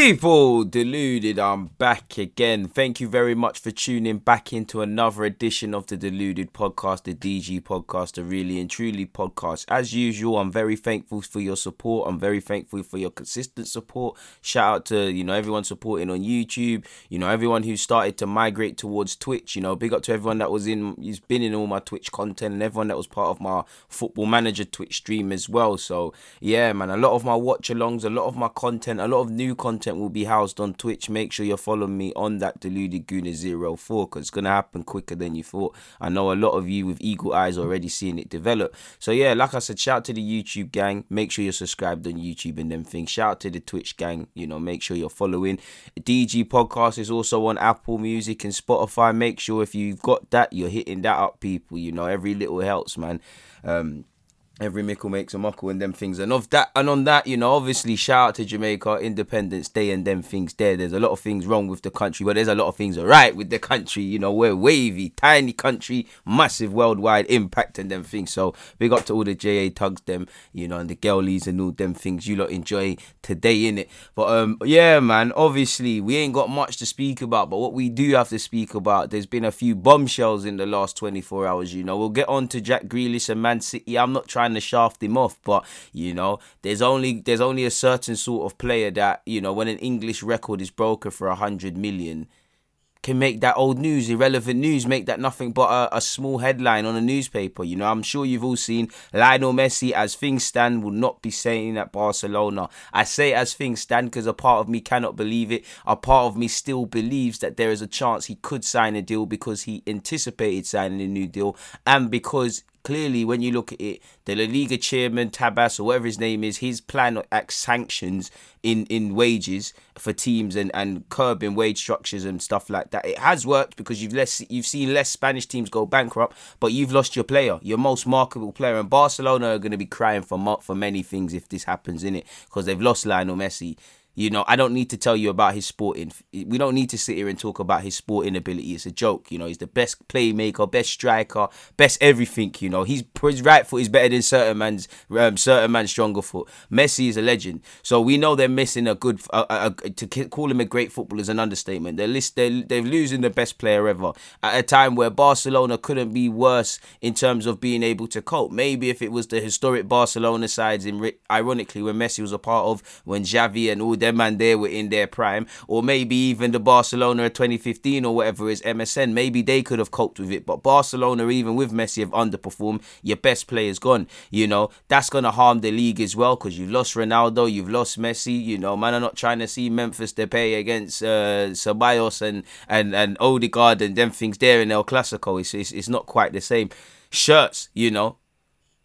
People deluded, I'm back again. Thank you very much for tuning back into another edition of the Deluded podcast, the DG podcast, the Really and Truly podcast. As usual, I'm very thankful for your support. I'm very thankful for your consistent support. Shout out to you know everyone supporting on YouTube. You know everyone who started to migrate towards Twitch. You know, big up to everyone that was in, he's been in all my Twitch content, and everyone that was part of my Football Manager Twitch stream as well. So yeah, man, a lot of my watch-alongs, a lot of my content, a lot of new content will be housed on Twitch. Make sure you're following me on that deluded gooner 04 because it's gonna happen quicker than you thought. I know a lot of you with eagle eyes already seeing it develop. So yeah, like I said, shout out to the YouTube gang. Make sure you're subscribed on YouTube and them things. Shout out to the Twitch gang. You know, make sure you're following. DG podcast is also on Apple Music and Spotify. Make sure if you've got that, you're hitting that up, people. You know, every little helps, man. Um, every mickle makes a muckle and them things. And of that and on that you know obviously shout out to jamaica independence day and them things there. There's a lot of things wrong with the country but there's a lot of things right with the country. You know we're wavy tiny country massive worldwide impact and them things. So big up to all the ja tugs them you know and the girlies and all them things you lot enjoy today in it but um yeah man obviously we ain't got much to speak about but what we do have to speak about there's been a few bombshells in the last 24 hours you know? We'll get on to jack grealish and man city. I'm not trying trying to shaft him off, but you know, there's only there's only a certain sort of player that you know when an English record is broken for a hundred million can make that old news, irrelevant news, make that nothing but a, a, small headline on a newspaper. You know, I'm sure you've all seen Lionel Messi, as things stand, will not be staying at Barcelona. I say as things stand because a part of me cannot believe it. A part of me still believes that there is a chance he could sign a deal because he anticipated signing a new deal and because clearly, when you look at it, the La Liga chairman, Tebas or whatever his name is, his plan acts sanctions in, in wages for teams and, and curbing wage structures and stuff like that. It has worked because you've less you've seen less Spanish teams go bankrupt, but you've lost your player, your most marketable player. And Barcelona are going to be crying for for many things if this happens in it because they've lost Lionel Messi. You know, I don't need to tell you about his sporting. We don't need to sit here and talk about his sporting ability. It's a joke. You know, he's the best playmaker, best striker, best everything. You know, he's his right foot is better than certain man's um, certain man's stronger foot. Messi is a legend, so we know they're missing a good. A, a, to call him a great footballer is an understatement. They're list they're, they're losing the best player ever at a time where Barcelona couldn't be worse in terms of being able to cope. Maybe if it was the historic Barcelona sides, in ironically when Messi was a part of, when Xavi and all them man there were in their prime, or maybe even the Barcelona of 2015 or whatever is MSN. Maybe they could have coped with it, but Barcelona, even with Messi, have underperformed. Your best player's gone. You know that's gonna harm the league as well because you've lost Ronaldo, you've lost Messi. You know, man, I'm not trying to see Memphis Depay against uh, Ceballos and and and Odegaard and them things there in El Clasico. It's, it's it's not quite the same. Shirts, you know,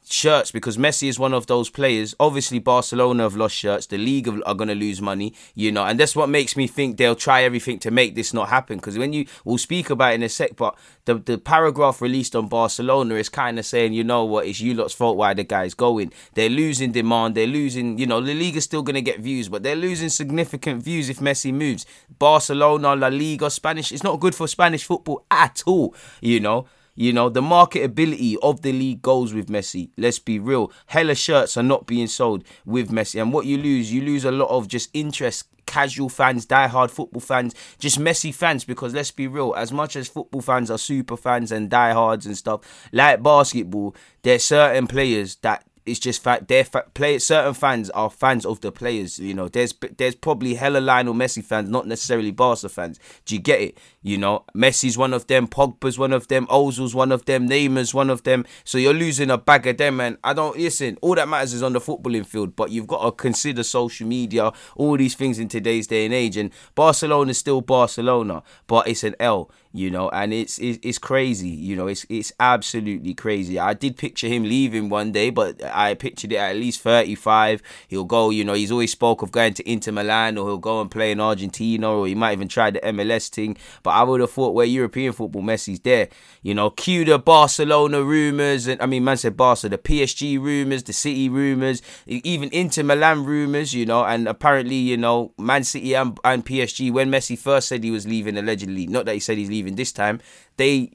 shirts because Messi is one of those players. Obviously, Barcelona have lost shirts. The league are going to lose money, you know, and that's what makes me think they'll try everything to make this not happen. Because when you, we'll speak about it in a sec, but the, the paragraph released on Barcelona is kind of saying, you know what, it's you lot's fault why the guy's going. They're losing demand. They're losing, you know, the league is still going to get views, but they're losing significant views if Messi moves. Barcelona, La Liga, Spanish, it's not good for Spanish football at all, you know. You know, the marketability of the league goes with Messi. Let's be real. Hella shirts are not being sold with Messi. And what you lose, you lose a lot of just interest casual fans, die-hard football fans, just Messi fans. Because let's be real, as much as football fans are super fans and diehards and stuff, like basketball, there's certain players that it's just fact their fa- play certain fans are fans of the players. You know, there's there's probably hella Lionel Messi fans, not necessarily Barca fans. Do you get it? You know, Messi's one of them, Pogba's one of them, Ozil's one of them, Neymar's one of them. So you're losing a bag of them, and I don't listen. All that matters is on the footballing field, but you've got to consider social media, all these things in today's day and age. And Barcelona's still Barcelona, but it's an L you know, and it's, it's crazy, you know, it's it's absolutely crazy. I did picture him leaving one day, but I pictured it at least 35. He'll go, you know, he's always spoke of going to Inter Milan or he'll go and play in Argentina or he might even try the MLS thing. But I would have thought where European football, Messi's there. You know, cue the Barcelona rumours, and I mean, man said Barca, the PSG rumours, the City rumours, even Inter Milan rumours, you know, and apparently, you know, Man City and, and PSG, when Messi first said he was leaving allegedly, not that he said he's leaving this time, they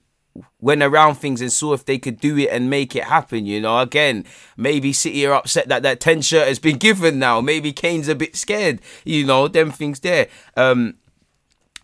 went around things and saw if they could do it and make it happen. You know, again, maybe City are upset that that 10 shirt has been given now. Maybe Kane's a bit scared, you know, them things there. Um,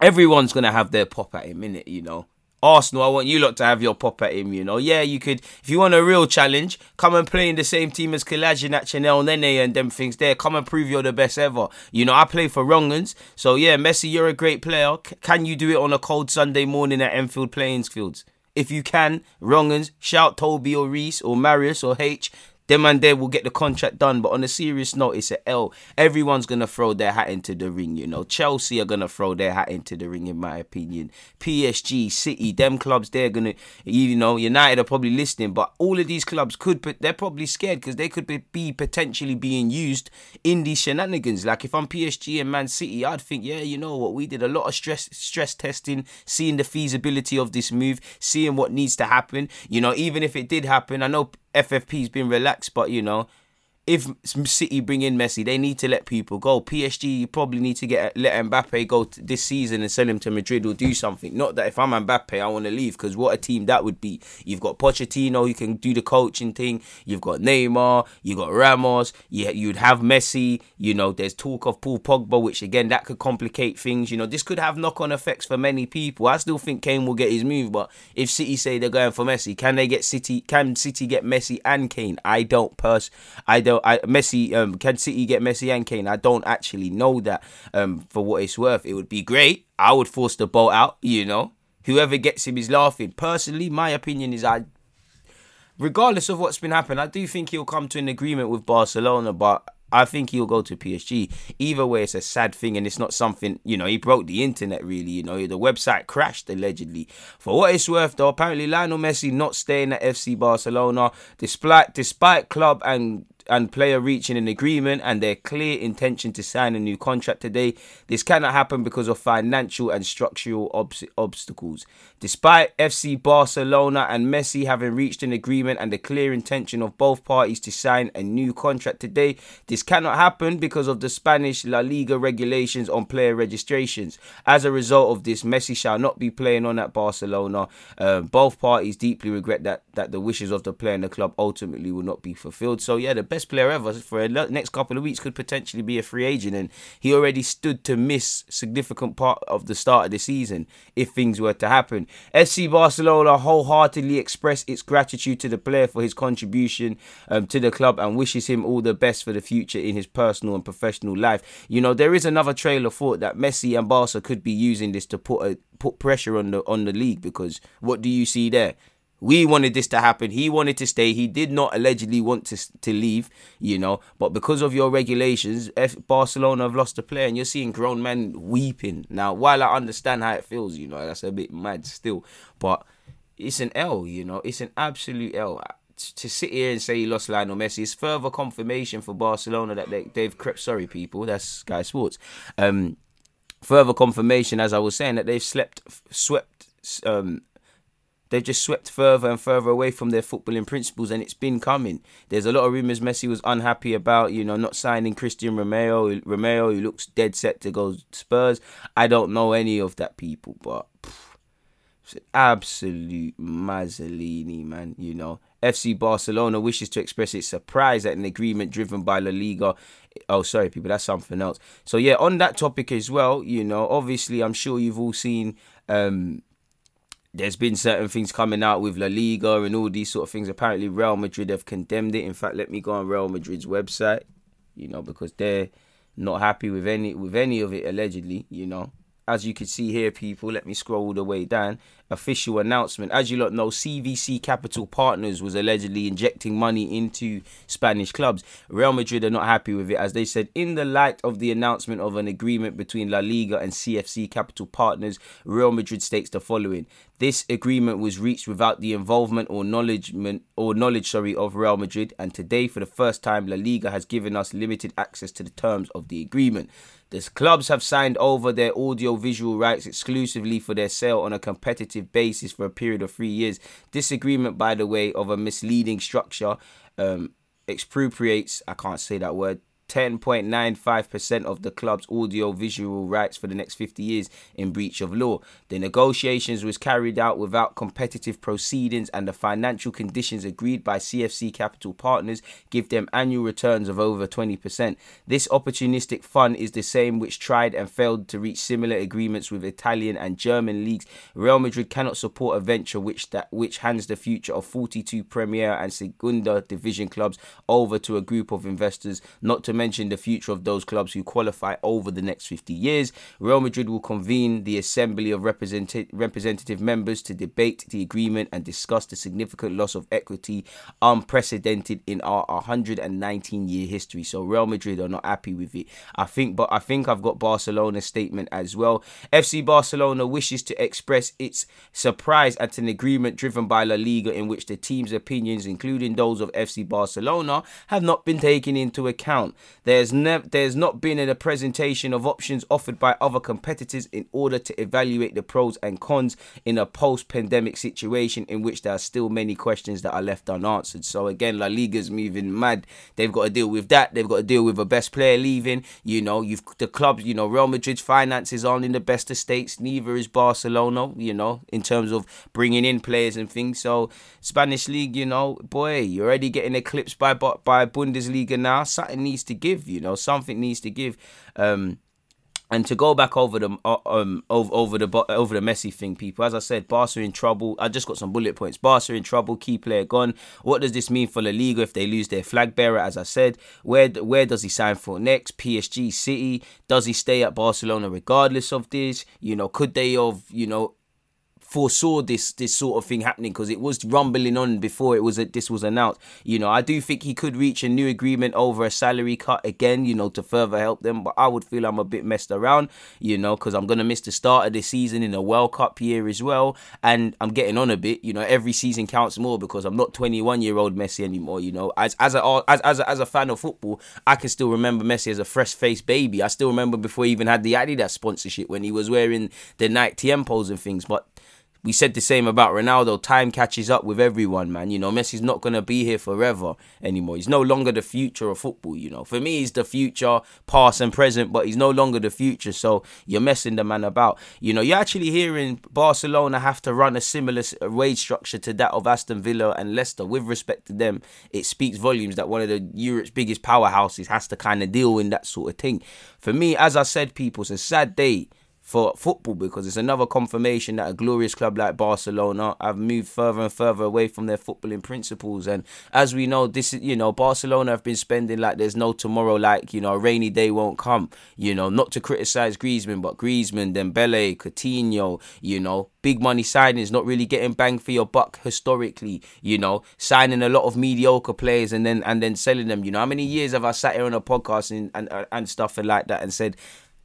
everyone's going to have their pop at him, innit, you know. Arsenal, I want you lot to have your pop at him, you know. Yeah, you could, if you want a real challenge, come and play in the same team as Kolasinac, Chanel, Nene, and them things there. Come and prove you're the best ever. You know, I play for Wrongans. So, yeah, Messi, you're a great player. C- can you do it on a cold Sunday morning at Enfield Playing Fields? If you can, Wrongans, shout Toby or Reese or Marius or H them and there will get the contract done. But on a serious note, it's a L. Everyone's gonna throw their hat into the ring, you know. Chelsea are gonna throw their hat into the ring, in my opinion. PSG, City, them clubs, they're gonna, you know, United are probably listening, but all of these clubs could, but they're probably scared because they could be, be potentially being used in these shenanigans. Like if I'm PSG and Man City, I'd think, yeah, you know what, we did a lot of stress stress testing, seeing the feasibility of this move, seeing what needs to happen. You know, even if it did happen, I know FFP's been relaxed, but you know, if City bring in Messi, they need to let people go. PSG, you probably need to get let Mbappe go this season and send him to Madrid or do something. Not that if I'm Mbappe, I want to leave because what a team that would be. You've got Pochettino, you can do the coaching thing. You've got Neymar, you've got Ramos. Yeah, you'd have Messi. You know, there's talk of Paul Pogba, which again that could complicate things. You know, this could have knock-on effects for many people. I still think Kane will get his move, but if City say they're going for Messi, can they get City? Can City get Messi and Kane? I don't pers. I don't. I Messi um, can City get Messi and Kane? I don't actually know that. Um, for what it's worth, it would be great. I would force the boat out. You know, whoever gets him is laughing. Personally, my opinion is I. Regardless of what's been happening, I do think he'll come to an agreement with Barcelona, but I think he'll go to PSG. Either way, it's a sad thing, and it's not something you know. He broke the internet, really. You know, the website crashed allegedly. For what it's worth, though, apparently Lionel Messi not staying at FC Barcelona, despite despite club and and player reaching an agreement and their clear intention to sign a new contract today. This cannot happen because of financial and structural ob- obstacles. Despite FC Barcelona and Messi having reached an agreement and the clear intention of both parties to sign a new contract today, this cannot happen because of the Spanish La Liga regulations on player registrations. As a result of this, Messi shall not be playing on at Barcelona. Uh, both parties deeply regret that that the wishes of the player and the club ultimately will not be fulfilled. So yeah, the best player ever for the next couple of weeks could potentially be a free agent, and he already stood to miss significant part of the start of the season if things were to happen. FC Barcelona wholeheartedly expressed its gratitude to the player for his contribution um, to the club and wishes him all the best for the future in his personal and professional life. You know, there is another trail of thought that Messi and Barca could be using this to put a put pressure on the on the league because what do you see there? We wanted this to happen. He wanted to stay. He did not allegedly want to to leave, you know. But because of your regulations, F- Barcelona have lost a player, and you're seeing grown men weeping. Now, while I understand how it feels, you know, that's a bit mad still, but it's an L, you know. It's an absolute L. To sit here and say he lost Lionel Messi is further confirmation for Barcelona that they, they've crept. Sorry, people, that's Sky Sports. Um, further confirmation, as I was saying, that they've slept, swept um, they've just swept further and further away from their footballing principles, and it's been coming. There's a lot of rumours Messi was unhappy about, you know, not signing Christian Romero. Romero, who looks dead set to go Spurs. I don't know any of that people, but pff, it's an absolute Mazzolini, man. You know, FC Barcelona wishes to express its surprise at an agreement driven by La Liga. Oh, sorry, people, that's something else. So yeah, on that topic as well, you know, obviously, I'm sure you've all seen. Um, there's been certain things coming out with La Liga and all these sort of things. Apparently, Real Madrid have condemned it. In fact, let me go on Real Madrid's website, you know, because they're not happy with any with any of it allegedly, you know. As you can see here, people, let me scroll all the way down official announcement. As you lot know, CVC Capital Partners was allegedly injecting money into Spanish clubs. Real Madrid are not happy with it, as they said, in the light of the announcement of an agreement between La Liga and CVC Capital Partners, Real Madrid states the following. This agreement was reached without the involvement or acknowledgement or knowledge sorry, of Real Madrid, and today, for the first time, La Liga has given us limited access to the terms of the agreement. The clubs have signed over their audio visual rights exclusively for their sale on a competitive basis for a period of three years. This agreement, by the way, of a misleading structure um, expropriates, I can't say that word, 10.95% of the club's audio-visual rights for the next 50 years in breach of law. The negotiations was carried out without competitive proceedings and the financial conditions agreed by CVC Capital Partners give them annual returns of over 20%. This opportunistic fund is the same which tried and failed to reach similar agreements with Italian and German leagues. Real Madrid cannot support a venture which that which hands the future of 42 Premier and Segunda division clubs over to a group of investors, not to mention the future of those clubs who qualify over the next 50 years. Real Madrid will convene the assembly of representative representative members to debate the agreement and discuss the significant loss of equity unprecedented in our 119 year history. So Real Madrid are not happy with it. I think, but I think I've got Barcelona's statement as well. FC Barcelona wishes to express its surprise at an agreement driven by La Liga in which the team's opinions, including those of FC Barcelona, have not been taken into account. There's never there's not been a presentation of options offered by other competitors in order to evaluate the pros and cons in a post-pandemic situation in which there are still many questions that are left unanswered. So again, La Liga's moving mad. They've got to deal with that. They've got to deal with a best player leaving. You know, you've the clubs. You know, Real Madrid's finances aren't in the best of states. Neither is Barcelona. You know, in terms of bringing in players and things. So Spanish league, you know, boy, you're already getting eclipsed by by Bundesliga now. Something needs to give. You know, something needs to give. Um, and to go back over the uh, um over over the over the Messi thing, people. As I said, Barca in trouble. I just got some bullet points. Barca in trouble. Key player gone. What does this mean for La Liga if they lose their flag bearer? As I said, where where does he sign for next? PSG, City. Does he stay at Barcelona regardless of this? You know, could they have you know foresaw this this sort of thing happening because it was rumbling on before it was this was announced. You know, I do think he could reach a new agreement over a salary cut again. You know, to further help them. But I would feel I'm a bit messed around. You know, because I'm gonna miss the start of the season in a World Cup year as well, and I'm getting on a bit. You know, every season counts more because I'm not 21 year old Messi anymore. You know, as as a as as a, as a fan of football, I can still remember Messi as a fresh faced baby. I still remember before he even had the Adidas sponsorship when he was wearing the Nike Tiempos and things. But we said the same about Ronaldo. Time catches up with everyone, man. You know, Messi's not gonna be here forever anymore. He's no longer the future of football. You know, for me, he's the future, past and present, but he's no longer the future. So you're messing the man about. You know, you're actually hearing Barcelona have to run a similar wage structure to that of Aston Villa and Leicester. With respect to them, it speaks volumes that one of the Europe's biggest powerhouses has to kind of deal in that sort of thing. For me, as I said, people, it's a sad day for football because it's another confirmation that a glorious club like Barcelona have moved further and further away from their footballing principles. And as we know, this is you know Barcelona have been spending like there's no tomorrow, like you know a rainy day won't come. You know, not to criticize Griezmann, but Griezmann, Dembele, Coutinho, you know, big money signings, not really getting bang for your buck historically. You know, signing a lot of mediocre players and then and then selling them. You know, how many years have I sat here on a podcast and and, and stuff and like that and said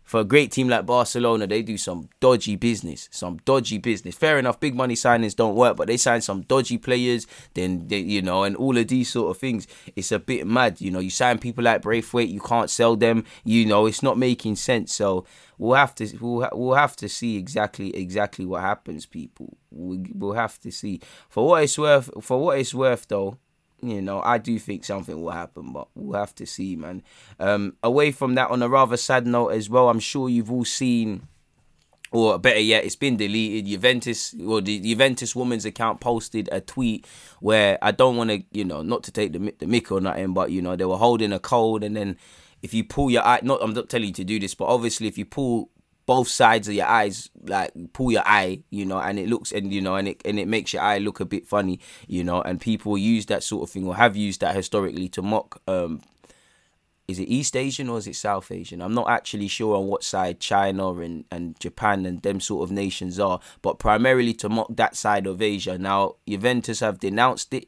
for a great team like Barcelona, they do some dodgy business, some dodgy business. Fair enough, big money signings don't work, but they sign some dodgy players, then they, you know, and all of these sort of things. It's a bit mad, you know. You sign people like Braithwaite, you can't sell them, you know. It's not making sense. So we'll have to we'll, we'll have to see exactly exactly what happens, people. We, we'll have to see. For what it's worth, for what it's worth, though you know, I do think something will happen, but we'll have to see, man. Um, away from that, on a rather sad note as well, I'm sure you've all seen, or better yet, it's been deleted. Juventus, or the Juventus woman's account posted a tweet where I don't want to, you know, not to take the the mick or nothing, but you know, they were holding a cold, and then if you pull your eye, not I'm not telling you to do this, but obviously if you pull both sides of your eyes like pull your eye you know and it looks and you know and it and it makes your eye look a bit funny you know and people use that sort of thing or have used that historically to mock um is it East Asian or is it South Asian? I'm not actually sure on what side China and, and Japan and them sort of nations are, but primarily to mock that side of Asia. Now, Juventus have denounced it.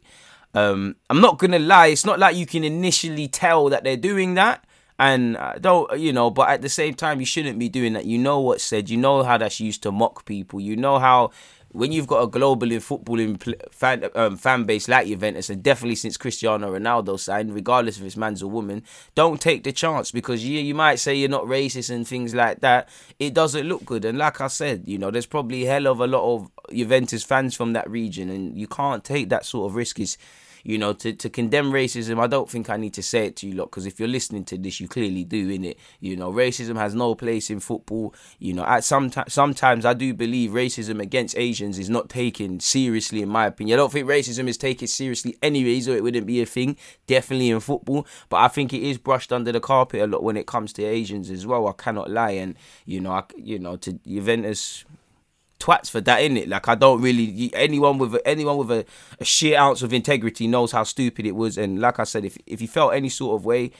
Um, I'm not gonna lie, it's not like you can initially tell that they're doing that, and uh, don't you know but at the same time you shouldn't be doing that you know what's said you know how that's used to mock people you know how when you've got a global in footballing fan um, fan base like Juventus, and definitely since Cristiano Ronaldo signed, regardless if it's man's or woman, don't take the chance because you you might say you're not racist and things like that. It doesn't look good, and like I said, you know, there's probably a hell of a lot of Juventus fans from that region, and you can't take that sort of risk. It's you know, to, to condemn racism, I don't think I need to say it to you lot because if you're listening to this, you clearly do, in it. You know, racism has no place in football. You know, at some sometimes I do believe racism against Asians is not taken seriously, in my opinion. I don't think racism is taken seriously anyways, or it wouldn't be a thing. Definitely in football, but I think it is brushed under the carpet a lot when it comes to Asians as well. I cannot lie, and you know, I, you know, to Juventus twats for that, in it. Like I don't really anyone with anyone with a, a sheer ounce of integrity knows how stupid it was. And like I said, if if you felt any sort of way,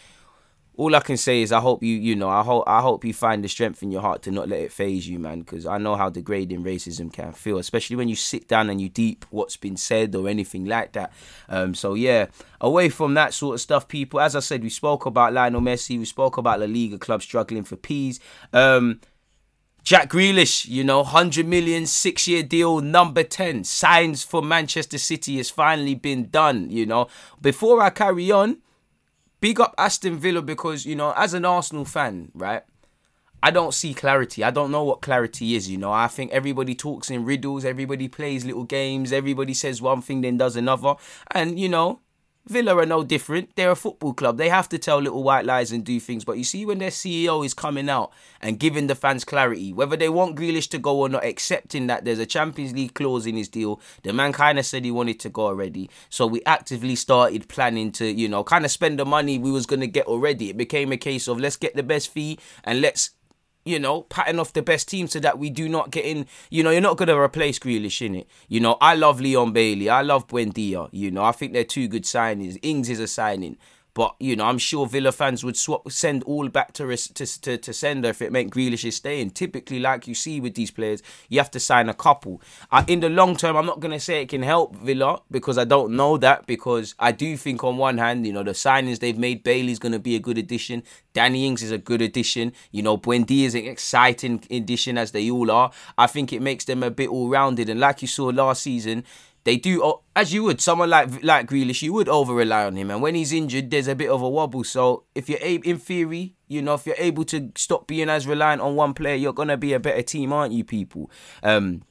all I can say is I hope you you know I hope I hope you find the strength in your heart to not let it phase you, man. Because I know how degrading racism can feel, especially when you sit down and you deep what's been said or anything like that. Um, so yeah, away from that sort of stuff, people. As I said, we spoke about Lionel Messi, we spoke about La Liga club struggling for peas. Um, Jack Grealish, you know, 100 million, six year deal, number 10. Signs for Manchester City has finally been done, you know. Before I carry on, big up Aston Villa because, you know, as an Arsenal fan, right, I don't see clarity. I don't know what clarity is, you know. I think everybody talks in riddles, everybody plays little games, everybody says one thing, then does another. And, you know, Villa are no different. They're a football club. They have to tell little white lies and do things. But you see, when their CEO is coming out and giving the fans clarity, whether they want Grealish to go or not, accepting that there's a Champions League clause in his deal, the man kind of said he wanted to go already. So we actively started planning to, you know, kind of spend the money we was going to get already. It became a case of let's get the best fee and let's you know, patting off the best team so that we do not get in. You know, you're not going to replace Grealish in it. You know, I love Leon Bailey. I love Buendia. You know, I think they're two good signings. Ings is a signing. But you know, I'm sure Villa fans would swap, send all back to to to, to sender if it meant Grealish is staying. Typically, like you see with these players, you have to sign a couple. In the long term, I'm not gonna say it can help Villa because I don't know that. Because I do think on one hand, you know, the signings they've made, Bailey's gonna be a good addition. Danny Ings is a good addition. You know, Buendia is an exciting addition as they all are. I think it makes them a bit all rounded. And like you saw last season, they do as you would someone like like Grealish, you would over rely on him, and when he's injured, there's a bit of a wobble. So if you're able, in theory, you know, if you're able to stop being as reliant on one player, you're gonna be a better team, aren't you, people? Um,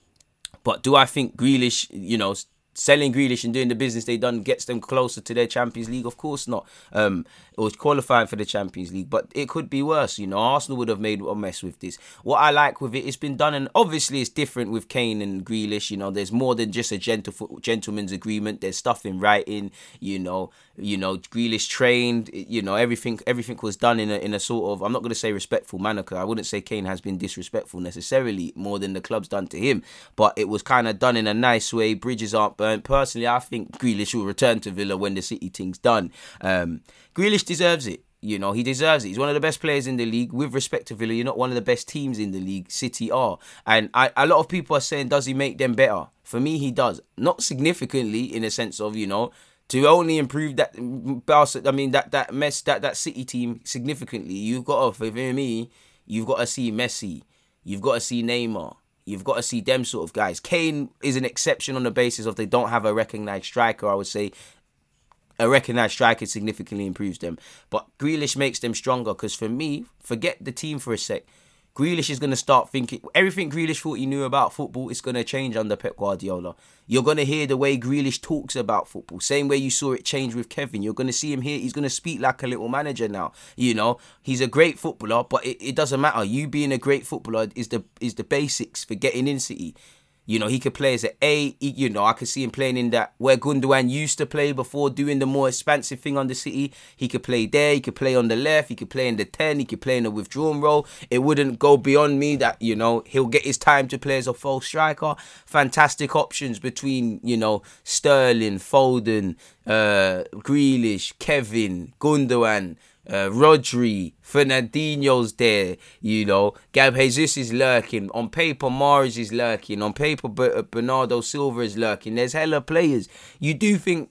but do I think Grealish, you know, selling Grealish and doing the business they done gets them closer to their Champions League? Of course not. Um, it was qualifying for the Champions League, but it could be worse. You know, Arsenal would have made a mess with this. What I like with it, it's been done, and obviously it's different with Kane and Grealish. You know, there's more than just a gentle gentleman's agreement. There's stuff in writing. You know, you know, Grealish trained. You know, everything everything was done in a in a sort of I'm not going to say respectful manner because I wouldn't say Kane has been disrespectful necessarily more than the club's done to him, but it was kind of done in a nice way. Bridges aren't burnt. Personally, I think Grealish will return to Villa when the City thing's done. Um, Grealish deserves it. You know, he deserves it. He's one of the best players in the league. With respect to Villa, you're not one of the best teams in the league. City are. And I, a lot of people are saying, does he make them better? For me, he does. Not significantly in a sense of, you know, to only improve that I mean that that mess that that City team significantly, you've got to for me, you've got to see Messi, you've got to see Neymar, you've got to see them sort of guys. Kane is an exception on the basis of they don't have a recognized striker. I would say a recognised striker significantly improves them. But Grealish makes them stronger because for me, forget the team for a sec. Grealish is going to start thinking everything Grealish thought he knew about football is going to change under Pep Guardiola. You're going to hear the way Grealish talks about football, same way you saw it change with Kevin. You're going to see him here. He's going to speak like a little manager now. You know, he's a great footballer, but it, it doesn't matter. You being a great footballer is the is the basics for getting in City. You know, he could play as an A. You know, I could see him playing in that where Gundogan used to play before doing the more expansive thing on the city. He could play there. He could play on the left. He could play in the 10. He could play in the withdrawn role. It wouldn't go beyond me that, you know, he'll get his time to play as a false striker. Fantastic options between, you know, Sterling, Foden, uh, Grealish, Kevin, Gundogan uh, Rodri, Fernandinho's there, you know. Gab Jesus is lurking. On paper, Mahrez is lurking. On paper, uh, Bernardo Silva is lurking. There's hella players. You do think,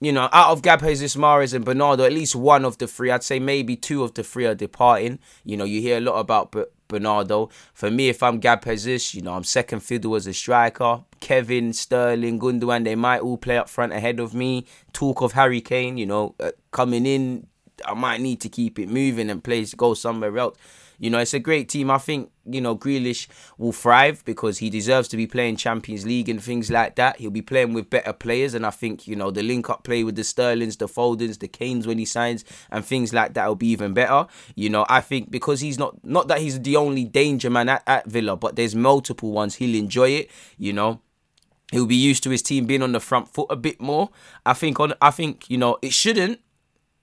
you know, out of Gab Jesus, Mahrez, and Bernardo, at least one of the three, I'd say maybe two of the three are departing. You know, you hear a lot about Bernardo. For me, if I'm Gab Jesus, you know, I'm second fiddle as a striker. Kevin, Sterling, Gundogan, they might all play up front ahead of me. Talk of Harry Kane, you know, uh, coming in, I might need to keep it moving and play go somewhere else. You know, it's a great team. I think you know Grealish will thrive because he deserves to be playing Champions League and things like that. He'll be playing with better players, and I think you know the link up play with the Sterlings, the Fodens, the Kanes when he signs, and things like that will be even better. You know, I think because he's not not that he's the only danger man at, at Villa, but there's multiple ones. He'll enjoy it. You know he'll be used to his team being on the front foot a bit more. I think on I think you know it shouldn't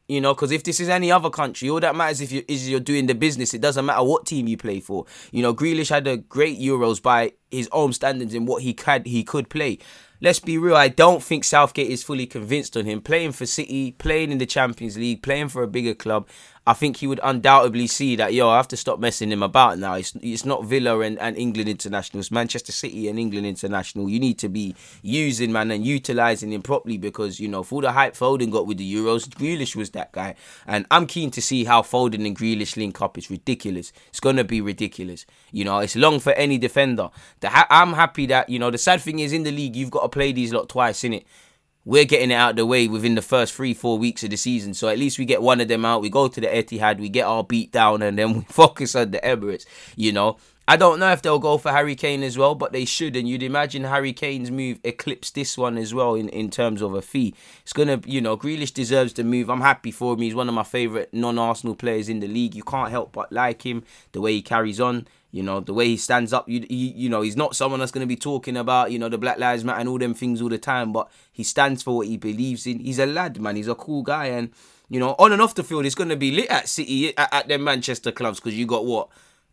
you know, because if this is any other country, all that matters if you is you're doing the business. It doesn't matter what team you play for. You know, Grealish had a great Euros by his own standards in what he could he could play. Let's be real. I don't think Southgate is fully convinced on him playing for City, playing in the Champions League, playing for a bigger club. I think he would undoubtedly see that, yo, I have to stop messing him about now. It's, it's not Villa and, and England international, it's Manchester City and England international. You need to be using, man, and utilising him properly because, you know, for the hype Foden got with the Euros, Grealish was that guy. And I'm keen to see how Foden and Grealish link up. It's ridiculous. It's going to be ridiculous. You know, it's long for any defender. The ha- I'm happy that, you know, the sad thing is in the league, you've got to play these lot twice, innit? We're getting it out of the way within the first three, four weeks of the season. So at least we get one of them out. We go to the Etihad, we get our beat down, and then we focus on the Emirates. You know, I don't know if they'll go for Harry Kane as well, but they should. And you'd imagine Harry Kane's move eclipse this one as well in, in terms of a fee. It's gonna, you know, Grealish deserves the move. I'm happy for him. He's one of my favourite non-Arsenal players in the league. You can't help but like him the way he carries on. You know, the way he stands up, you, you, you know, he's not someone that's going to be talking about, you know, the Black Lives Matter and all them things all the time, but he stands for what he believes in. He's a lad, man. He's a cool guy. And, you know, on and off the field, it's going to be lit at City, at, at them Manchester clubs, because you got what?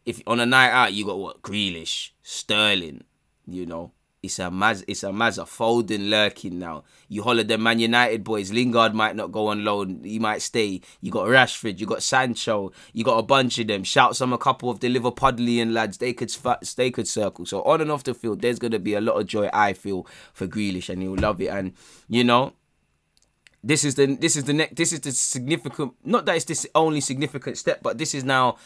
If on a night out, you got what? Grealish, Sterling, you know, it's a Maz, it's a Mazza Foden lurking now. You holler the Man United boys. Lingard might not go on loan. He might stay. You got Rashford. You got Sancho. You got a bunch of them. Shout some a couple of the Liverpudlian lads. They could they could circle. So on and off the field, there's gonna be a lot of joy. I feel for Grealish, and he'll love it. And you know, this is the this is the next this is the significant. Not that it's this only significant step, but this is now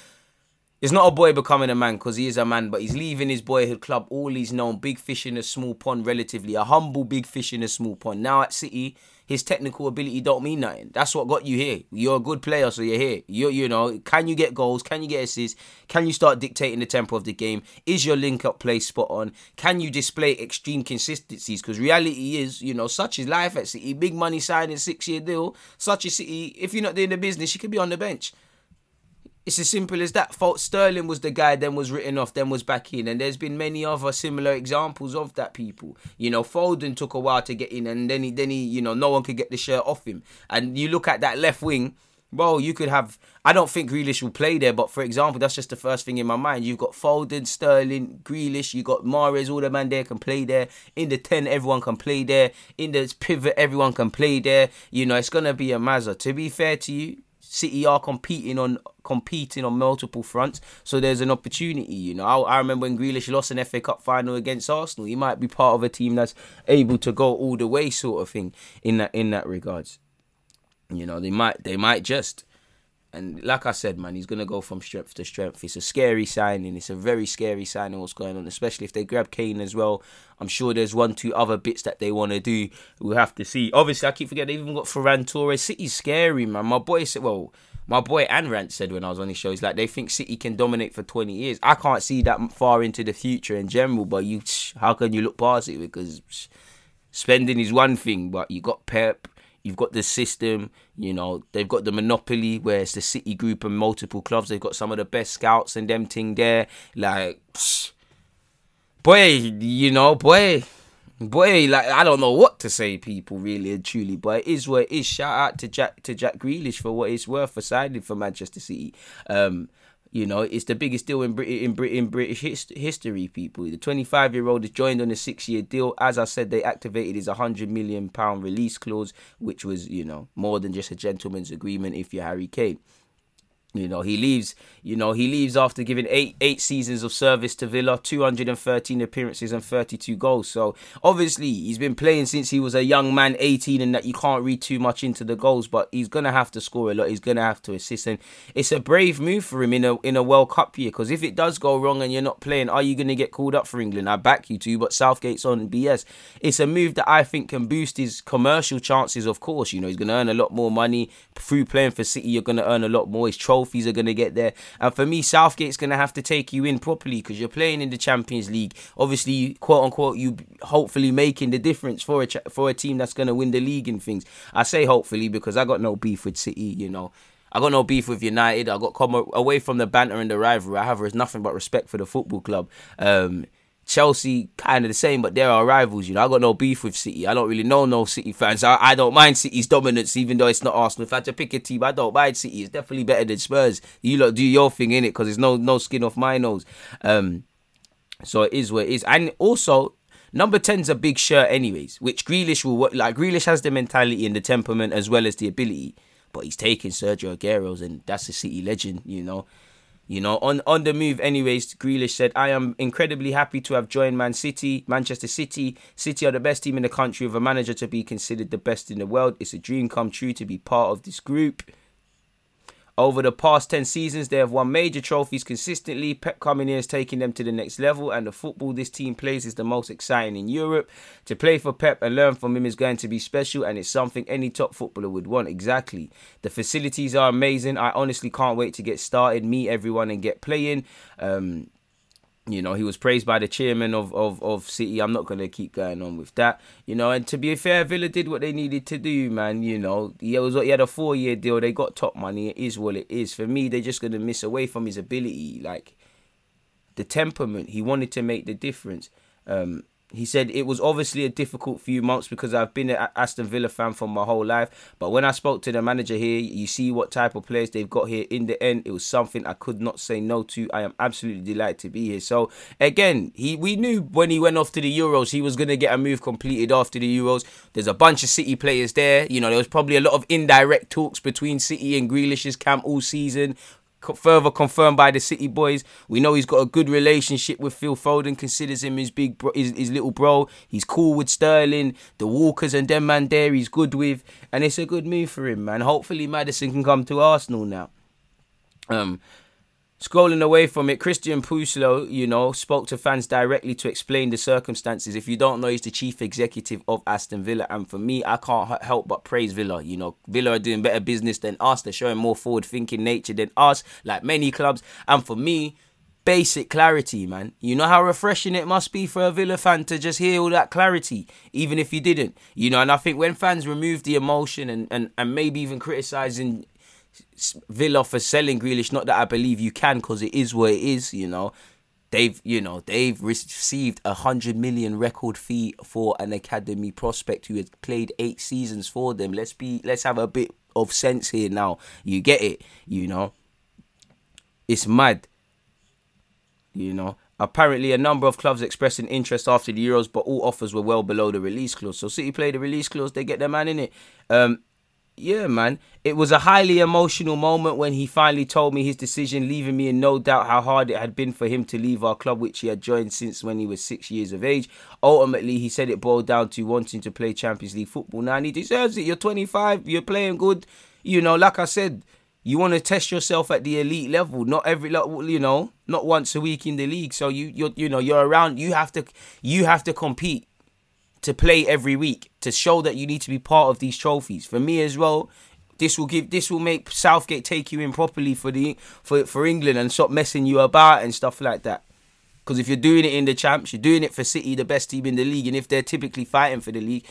it's not a boy becoming a man because he is a man, but he's leaving his boyhood club. All he's known, big fish in a small pond, relatively a humble big fish in a small pond. Now at City, his technical ability don't mean nothing. That's what got you here. You're a good player, so you're here. You you know, can you get goals? Can you get assists? Can you start dictating the tempo of the game? Is your link up play spot on? Can you display extreme consistencies? Because reality is, you know, such is life at City. Big money signing, six year deal. Such a City. If you're not doing the business, you could be on the bench. It's as simple as that. Fault Sterling was the guy, then was written off, then was back in, and there's been many other similar examples of that. People, you know, Foden took a while to get in, and then he, then he, you know, no one could get the shirt off him. And you look at that left wing, well, you could have. I don't think Grealish will play there, but for example, that's just the first thing in my mind. You've got Foden, Sterling, Grealish. You got Mahrez. All the man there can play there. In the ten, everyone can play there. In the pivot, everyone can play there. You know, it's gonna be a mazza. To be fair to you, City are competing on competing on multiple fronts, so there's an opportunity. You know, I, I, remember when Grealish lost an FA Cup final against Arsenal. He might be part of a team that's able to go all the way, sort of thing. In that in that regards, you know, they might they might just and like I said, man, he's gonna go from strength to strength. It's a scary signing. It's a very scary signing. What's going on, especially if they grab Kane as well. I'm sure there's one, two other bits that they want to do. We'll have to see. Obviously, I keep forgetting they even got Ferran Torres. City's scary, man. My boy said, well, my boy and Anrant said when I was on his show, he's like they think City can dominate for 20 years. I can't see that far into the future in general. But you, how can you look past it? Because spending is one thing, but you got Pep You've got the system, you know, they've got the monopoly where it's the City Group and multiple clubs. They've got some of the best scouts and them thing there. Like, psh, boy, you know, boy, boy, like I don't know what to say, people, really and truly, but it is what it is. Shout out to Jack to Jack Grealish for what it's worth for signing for Manchester City. Um, you know, it's the biggest deal in Brit- in, Brit- in British hist- history. People, the 25 year old is joined on a six year deal. As I said, they activated his 100 million pound release clause, which was you know more than just a gentleman's agreement if you're Harry Kane. You know, he leaves. You know, he leaves after giving eight eight seasons of service to Villa, 213 appearances and 32 goals. So obviously, he's been playing since he was a young man, 18, and that you can't read too much into the goals. But he's gonna have to score a lot. He's gonna have to assist, and it's a brave move for him in a in a World Cup year. Because if it does go wrong and you're not playing, are you gonna get called up for England? I back you to, but Southgate's on BS. It's a move that I think can boost his commercial chances. Of course, you know he's gonna earn a lot more money through playing for City. You're gonna earn a lot more. His trophies are going to get there. And for me, Southgate's going to have to take you in properly because you're playing in the Champions League. Obviously, quote unquote, you hopefully making the difference for a for a team that's going to win the league and things. I say hopefully because I got no beef with City. You know, I got no beef with United. I got come away from the banter and the rivalry. I have nothing but respect for the football club. Um, Chelsea kind of the same, but they're our rivals. You know, I got no beef with City. I don't really know no City fans. I, I don't mind City's dominance, even though it's not Arsenal. If I had to pick a team, I don't mind City. It's definitely better than Spurs. You lot do your thing in it because there's no no skin off my nose. Um, so it is what it is, and also Number 10's a big shirt, anyways, which Grealish will work. Like, Grealish has the mentality and the temperament as well as the ability, but he's taking Sergio Aguero's, and that's a City legend, you know. You know, on, on the move, anyways, Grealish said, I am incredibly happy to have joined Man City, Manchester City. City are the best team in the country with a manager to be considered the best in the world. It's a dream come true to be part of this group. Over the past 10 seasons, they have won major trophies consistently. Pep coming here is taking them to the next level, and the football this team plays is the most exciting in Europe. To play for Pep and learn from him is going to be special, and it's something any top footballer would want. Exactly. The facilities are amazing. I honestly can't wait to get started, meet everyone, and get playing. Um, you know, he was praised by the chairman of, of, of City. I'm not going to keep going on with that. You know, and to be fair, Villa did what they needed to do, man. You know, he, was, he had a four year deal. They got top money. It is what it is. For me, they're just going to miss away from his ability. Like, the temperament. He wanted to make the difference. Um, he said it was obviously a difficult few months because I've been an Aston Villa fan for my whole life. But when I spoke to the manager here, you see what type of players they've got here. In the end, it was something I could not say no to. I am absolutely delighted to be here. So again, he we knew when he went off to the Euros, he was gonna get a move completed after the Euros. There's a bunch of City players there. You know, there was probably a lot of indirect talks between City and Grealish's camp all season further confirmed by the City boys. We know he's got a good relationship with Phil Foden, considers him his big bro, his, his little bro. He's cool with Sterling, the Walkers and them man there he's good with. And it's a good move for him, man. Hopefully Madison can come to Arsenal now. Um, Scrolling away from it, Christian Purslow, you know, spoke to fans directly to explain the circumstances. If you don't know, he's the chief executive of Aston Villa. And for me, I can't help but praise Villa. You know, Villa are doing better business than us. They're showing more forward thinking nature than us, like many clubs. And for me, basic clarity, man. You know how refreshing it must be for a Villa fan to just hear all that clarity, even if you didn't. You know, and I think when fans remove the emotion and, and, and maybe even criticizing Villa for selling Grealish. Not that I believe you can, because it is what it is. You know, they've you know they've received a hundred million record fee for an academy prospect who has played eight seasons for them. Let's be let's have a bit of sense here now. You get it? You know, it's mad. You know, apparently a number of clubs expressed an interest after the Euros, but all offers were well below the release clause. So City play the release clause, they get their man in it. Um, yeah, man. It was a highly emotional moment when he finally told me his decision, leaving me in no doubt how hard it had been for him to leave our club, which he had joined since when he was six years of age. Ultimately, he said it boiled down to wanting to play Champions League football. Now, and he deserves it. You're 25, you're playing good. You know, like I said, you want to test yourself at the elite level. Not every, you know, not once a week in the league. So you, you, you know, you're around. You have to, you have to compete to play every week to show that you need to be part of these trophies. For me as well, this will give this will make Southgate take you in properly for the for for England and stop messing you about and stuff like that. Because if you're doing it in the champs, you're doing it for City, the best team in the league, and if they're typically fighting for the league,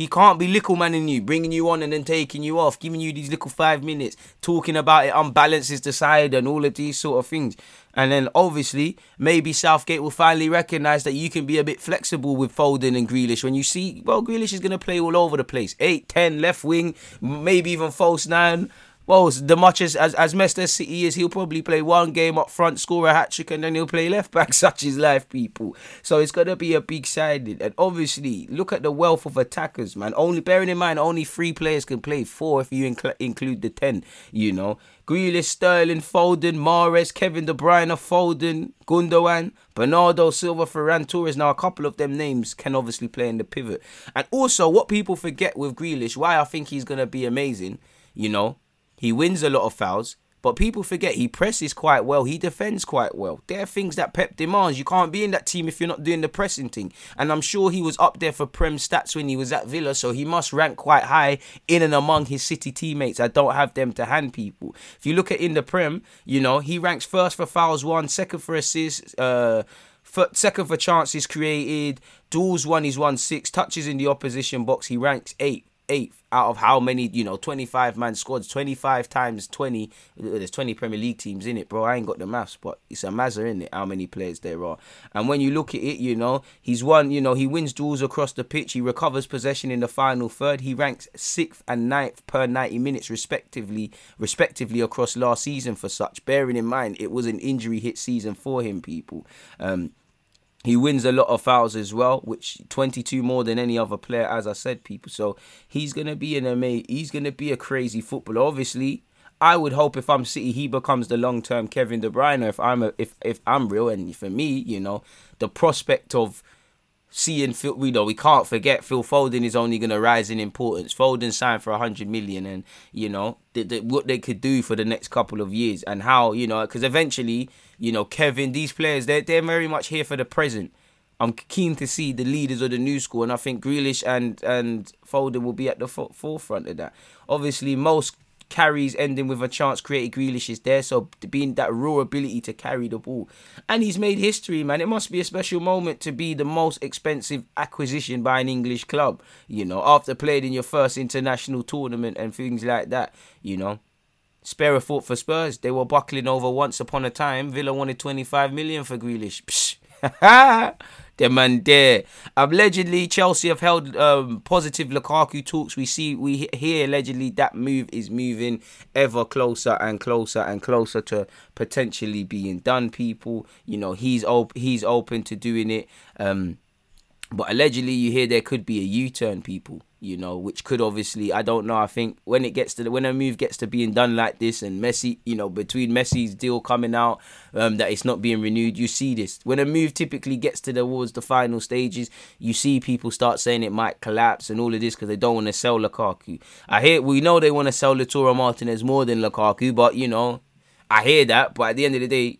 he can't be little manning you, bringing you on and then taking you off, giving you these little five minutes, talking about it unbalances the side and all of these sort of things. And then obviously, maybe Southgate will finally recognise that you can be a bit flexible with Foden and Grealish. When you see, well, Grealish is going to play all over the place. 8, 10, left wing, maybe even false 9 well, the much as, as as messed as City is, he'll probably play one game up front, score a hat trick, and then he'll play left back. Such is life, people. So it's gonna be a big sided. And obviously, look at the wealth of attackers, man. Only bearing in mind, only three players can play four if you inc- include the ten. You know, Grealish, Sterling, Foden, Mahrez, Kevin De Bruyne, Foden, Gundogan, Bernardo Silva, Ferran Torres. Now, a couple of them names can obviously play in the pivot. And also, what people forget with Grealish, why I think he's gonna be amazing. You know, he wins a lot of fouls, But people forget he presses quite well. He defends quite well. There are things that Pep demands. You can't be in that team if you're not doing the pressing thing. And I'm sure he was up there for Prem stats when he was at Villa, so he must rank quite high in and among his City teammates. I don't have them to hand people. If you look at in the Prem, you know he ranks first for fouls won, second for assists. Uh, second for chances created, duels won. He's won six touches in the opposition box. He ranks eight eighth out of how many, you know, 25 man squads, 25 times 20. There's 20 Premier League teams in it, bro. I ain't got the maths, but it's a mazza in it, how many players there are. And when you look at it, you know, he's won, you know, he wins duels across the pitch. He recovers possession in the final third. He ranks sixth and ninth per 90 minutes, respectively, respectively across last season for such. Bearing in mind, it was an injury hit season for him, people. Um, he wins a lot of fouls as well, which 22 more than any other player, as I said, people. So he's gonna be an amazing. He's gonna be a crazy footballer. Obviously, I would hope if I'm City, he becomes the long term Kevin De Bruyne. If I'm a, if if I'm real, and for me, you know, the prospect of seeing Phil, we know we can't forget Phil Foden is only going to rise in importance. Foden signed for a hundred million, and you know the, the, what they could do for the next couple of years, and how you know because eventually you know Kevin, these players they're they're very much here for the present. I'm keen to see the leaders of the new school, and I think Grealish and and Foden will be at the forefront of that. Obviously, most carries ending with a chance created Grealish is there. So being that raw ability to carry the ball. And he's made history, man. It must be a special moment to be the most expensive acquisition by an English club, you know, after playing in your first international tournament and things like that, you know. Spare a thought for Spurs. They were buckling over once upon a time. Villa wanted 25 million for Grealish. the man there. Allegedly, Chelsea have held um, positive Lukaku talks. We see, we hear allegedly that move is moving ever closer and closer and closer to potentially being done. People, you know, he's op- he's open to doing it. Um, but allegedly, you hear there could be a U-turn. People, you know, which could obviously, I don't know. I think when it gets to the, when a move gets to being done like this, and Messi, you know, between Messi's deal coming out, um, that it's not being renewed, you see this. When a move typically gets to the towards the final stages, you see people start saying it might collapse and all of this because they don't want to sell Lukaku. I hear we know they want to sell Lautaro Martinez more than Lukaku, but you know, I hear that. But at the end of the day,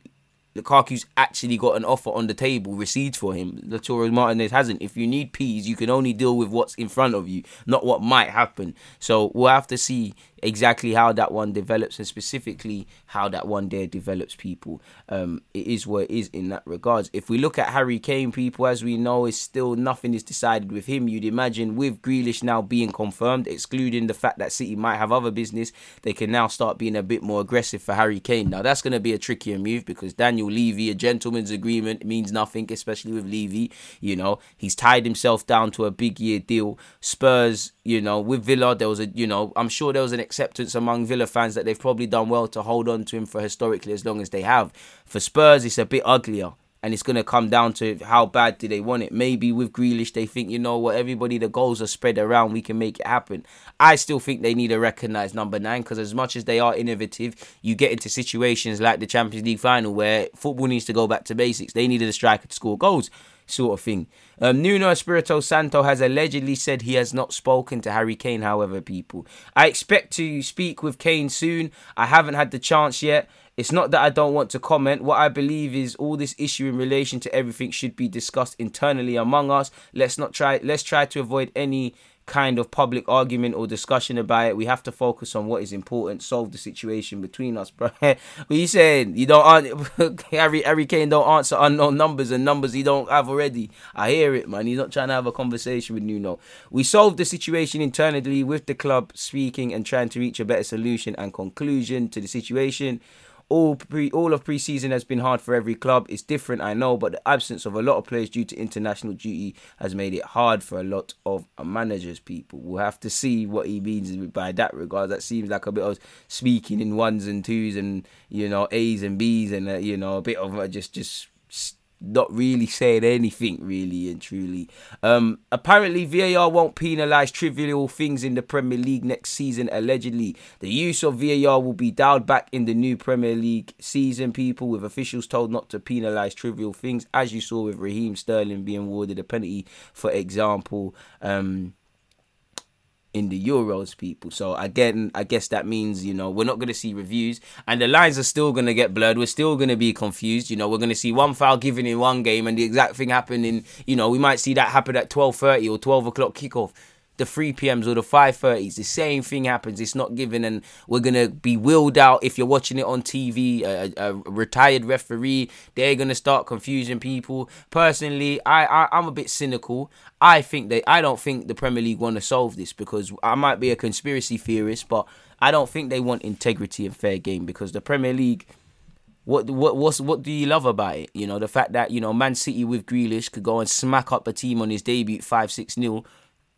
Lukaku's actually got an offer on the table received for him. Lautaro Martinez hasn't. If you need peas, you can only deal with what's in front of you, not what might happen. So we'll have to see exactly how that one develops and specifically how that one there develops people. Um, it is what it is in that regards. If we look at Harry Kane, people, as we know, is still nothing is decided with him. You'd imagine with Grealish now being confirmed, excluding the fact that City might have other business, they can now start being a bit more aggressive for Harry Kane. Now that's going to be a trickier move because Daniel Levy, a gentleman's agreement means nothing, especially with Levy. You know, he's tied himself down to a big year deal. Spurs, you know, with Villa, there was a, you know, I'm sure there was an acceptance among Villa fans that they've probably done well to hold on to him for historically as long as they have. For Spurs, it's a bit uglier. And it's going to come down to how bad do they want it. Maybe with Grealish, they think, you know what, everybody, the goals are spread around, we can make it happen. I still think they need a recognised number nine because, as much as they are innovative, you get into situations like the Champions League final where football needs to go back to basics. They needed a striker to score goals sort of thing. Um, Nuno Espirito Santo has allegedly said he has not spoken to Harry Kane, however, people. I expect to speak with Kane soon. I haven't had the chance yet. It's not that I don't want to comment. What I believe is all this issue in relation to everything should be discussed internally among us. Let's not try let's try to avoid any kind of public argument or discussion about it. We have to focus on what is important, solve the situation between us, bro. what you saying? You don't Harry Harry Kane don't answer unknown numbers and numbers he don't have already. I hear it, man. He's not trying to have a conversation with Nuno. We solved the situation internally with the club speaking and trying to reach a better solution and conclusion to the situation all pre all of preseason has been hard for every club. It's different, I know, but the absence of a lot of players due to international duty has made it hard for a lot of managers. People we'll have to see what he means by that regard. That seems like a bit of speaking in ones and twos and you know A's and B's and uh, you know a bit of uh, just just not really saying anything really and truly. Um, apparently, VAR won't penalise trivial things in the Premier League next season. Allegedly, the use of VAR will be dialed back in the new Premier League season. People with officials told not to penalise trivial things, as you saw with Raheem Sterling being awarded a penalty, for example. Um, in the Euros, people. So again, I guess that means you know we're not going to see reviews, and the lines are still going to get blurred. We're still going to be confused. You know, we're going to see one foul given in one game, and the exact thing happening. You know, we might see that happen at twelve thirty or twelve o'clock kickoff the 3 p.m.s or the 5.30s. The same thing happens. It's not given, and we're going to be willed out if you're watching it on TV. A, a, retired referee, they're going to start confusing people. Personally, I, I, I'm a bit cynical. I think they, I don't think the Premier League want to solve this because I might be a conspiracy theorist, but I don't think they want integrity and fair game because the Premier League. What what what's what do you love about it? You know the fact that you know Man City with Grealish could go and smack up a team on his debut five six 0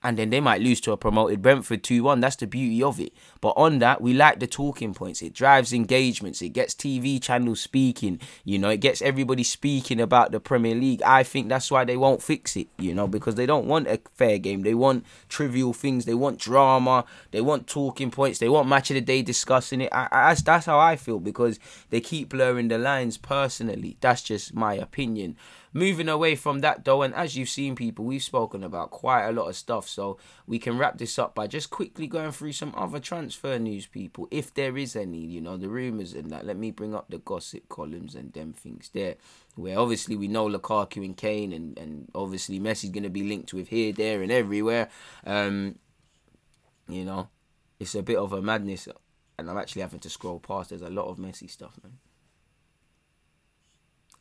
and then they might lose to a promoted Brentford 2 1. That's the beauty of it. But on that, we like the talking points. It drives engagements, it gets TV channels speaking, you know, it gets everybody speaking about the Premier League. I think that's why they won't fix it, you know, because they don't want a fair game. They want trivial things, they want drama, they want talking points, they want match of the day discussing it. I, I, that's, that's how I feel because they keep blurring the lines personally. That's just my opinion. Moving away from that though, and as you've seen, people, we've spoken about quite a lot of stuff, so we can wrap this up by just quickly going through some other transfer news, people, if there is any, you know, the rumours and that. Let me bring up the gossip columns and them things there, where obviously we know Lukaku and Kane, and, and obviously Messi's going to be linked with here, there, and everywhere. Um, you know, it's a bit of a madness, and I'm actually having to scroll past. There's a lot of messy stuff, man.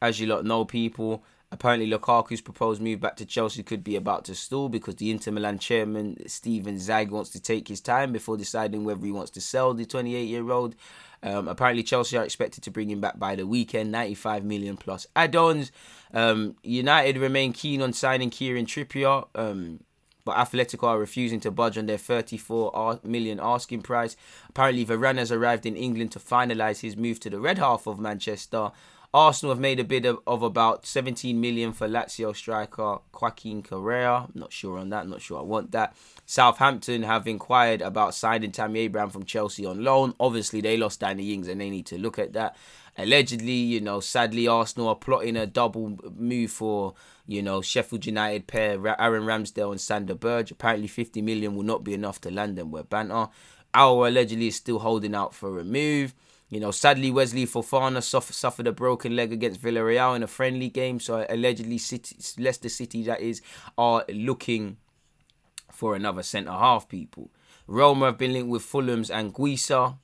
As you lot know, people, Apparently, Lukaku's proposed move back to Chelsea could be about to stall because the Inter Milan chairman Steven Zhang wants to take his time before deciding whether he wants to sell the 28-year-old. Um, apparently, Chelsea are expected to bring him back by the weekend, 95 million plus add-ons. Um, United remain keen on signing Kieran Trippier. Um, but Atletico are refusing to budge on their 34 million asking price. Apparently, Varane has arrived in England to finalise his move to the red half of Manchester. Arsenal have made a bid of, of about 17 million for Lazio striker Joaquin Correa. I'm not sure on that. Not sure I want that. Southampton have inquired about signing Tammy Abraham from Chelsea on loan. Obviously, they lost Danny Ings and they need to look at that. Allegedly, you know, sadly, Arsenal are plotting a double move for, you know, Sheffield United pair Aaron Ramsdale and Sander Berge. Apparently, 50 million will not be enough to land them. Where banter. Our allegedly is still holding out for a move. You know, sadly, Wesley Fofana suffered a broken leg against Villarreal in a friendly game. So allegedly, City, Leicester City, that is, are looking for another centre half. People, Roma have been linked with Fulham's Anguissa.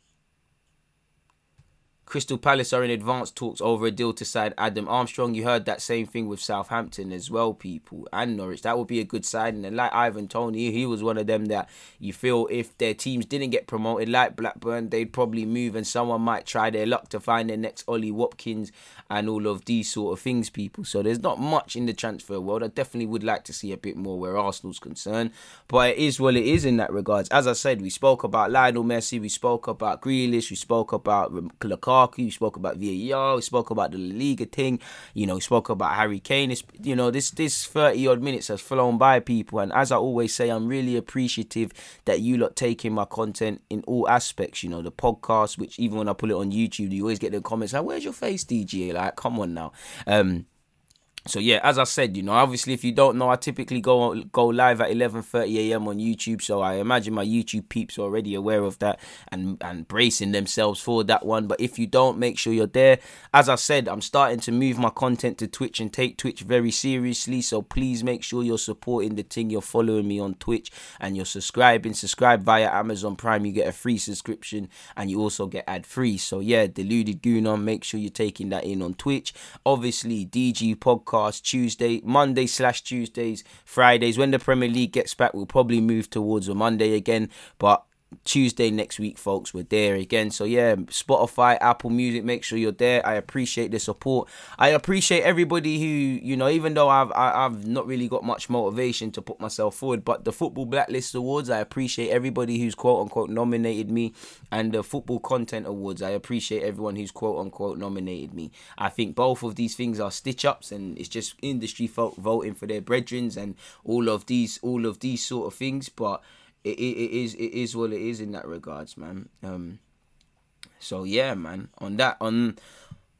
Crystal Palace are in advanced talks over a deal to sign Adam Armstrong. You heard that same thing with Southampton as well, people, and Norwich. That would be a good signing. And like Ivan Toney, he was one of them that you feel if their teams didn't get promoted, like Blackburn, they'd probably move and someone might try their luck to find their next Ollie Watkins and all of these sort of things, people. So there's not much in the transfer world. I definitely would like to see a bit more where Arsenal's concerned, but it is what it is in that regards. As I said, we spoke about Lionel Messi, we spoke about Grealish, we spoke about Lukaku. Lukaku, we spoke about VAR, we spoke about the Liga thing, you know, we spoke about Harry Kane. It's, you know, this this 30 odd minutes has flown by people. And as I always say, I'm really appreciative that you lot taking my content in all aspects, you know, the podcast, which even when I put it on YouTube, you always get the comments like, where's your face, DGA?" Like, come on now. Um, so yeah, as I said, you know, obviously if you don't know, I typically go go live at 11:30 a.m. on YouTube. So I imagine my YouTube peeps are already aware of that and and bracing themselves for that one. But if you don't, make sure you're there. As I said, I'm starting to move my content to Twitch and take Twitch very seriously. So please make sure you're supporting the thing. You're following me on Twitch and you're subscribing. Subscribe via Amazon Prime. You get a free subscription and you also get ad free. So yeah, deluded Gooner. Make sure you're taking that in on Twitch. Obviously, DG podcast podcast Tuesday, Monday slash Tuesdays, Fridays. When the Premier League gets back, we'll probably move towards a Monday again. But Tuesday next week, folks. We're there again. So yeah, Spotify, Apple Music, make sure you're there. I appreciate the support. I appreciate everybody who, you know, even though I've I, have i have not really got much motivation to put myself forward, but the Football Blacklist Awards, I appreciate everybody who's quote unquote nominated me, and the Football Content Awards, I appreciate everyone who's quote unquote nominated me. I think both of these things are stitch ups, and it's just industry folk voting for their brethrens and all of these all of these sort of things, but it, it, it is it is what it is in that regards, man. Um, so yeah, man. On that on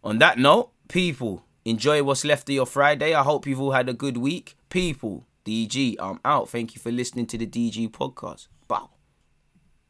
on that note, people enjoy what's left of your Friday. I hope you've all had a good week, people. DG, I'm out. Thank you for listening to the DG podcast.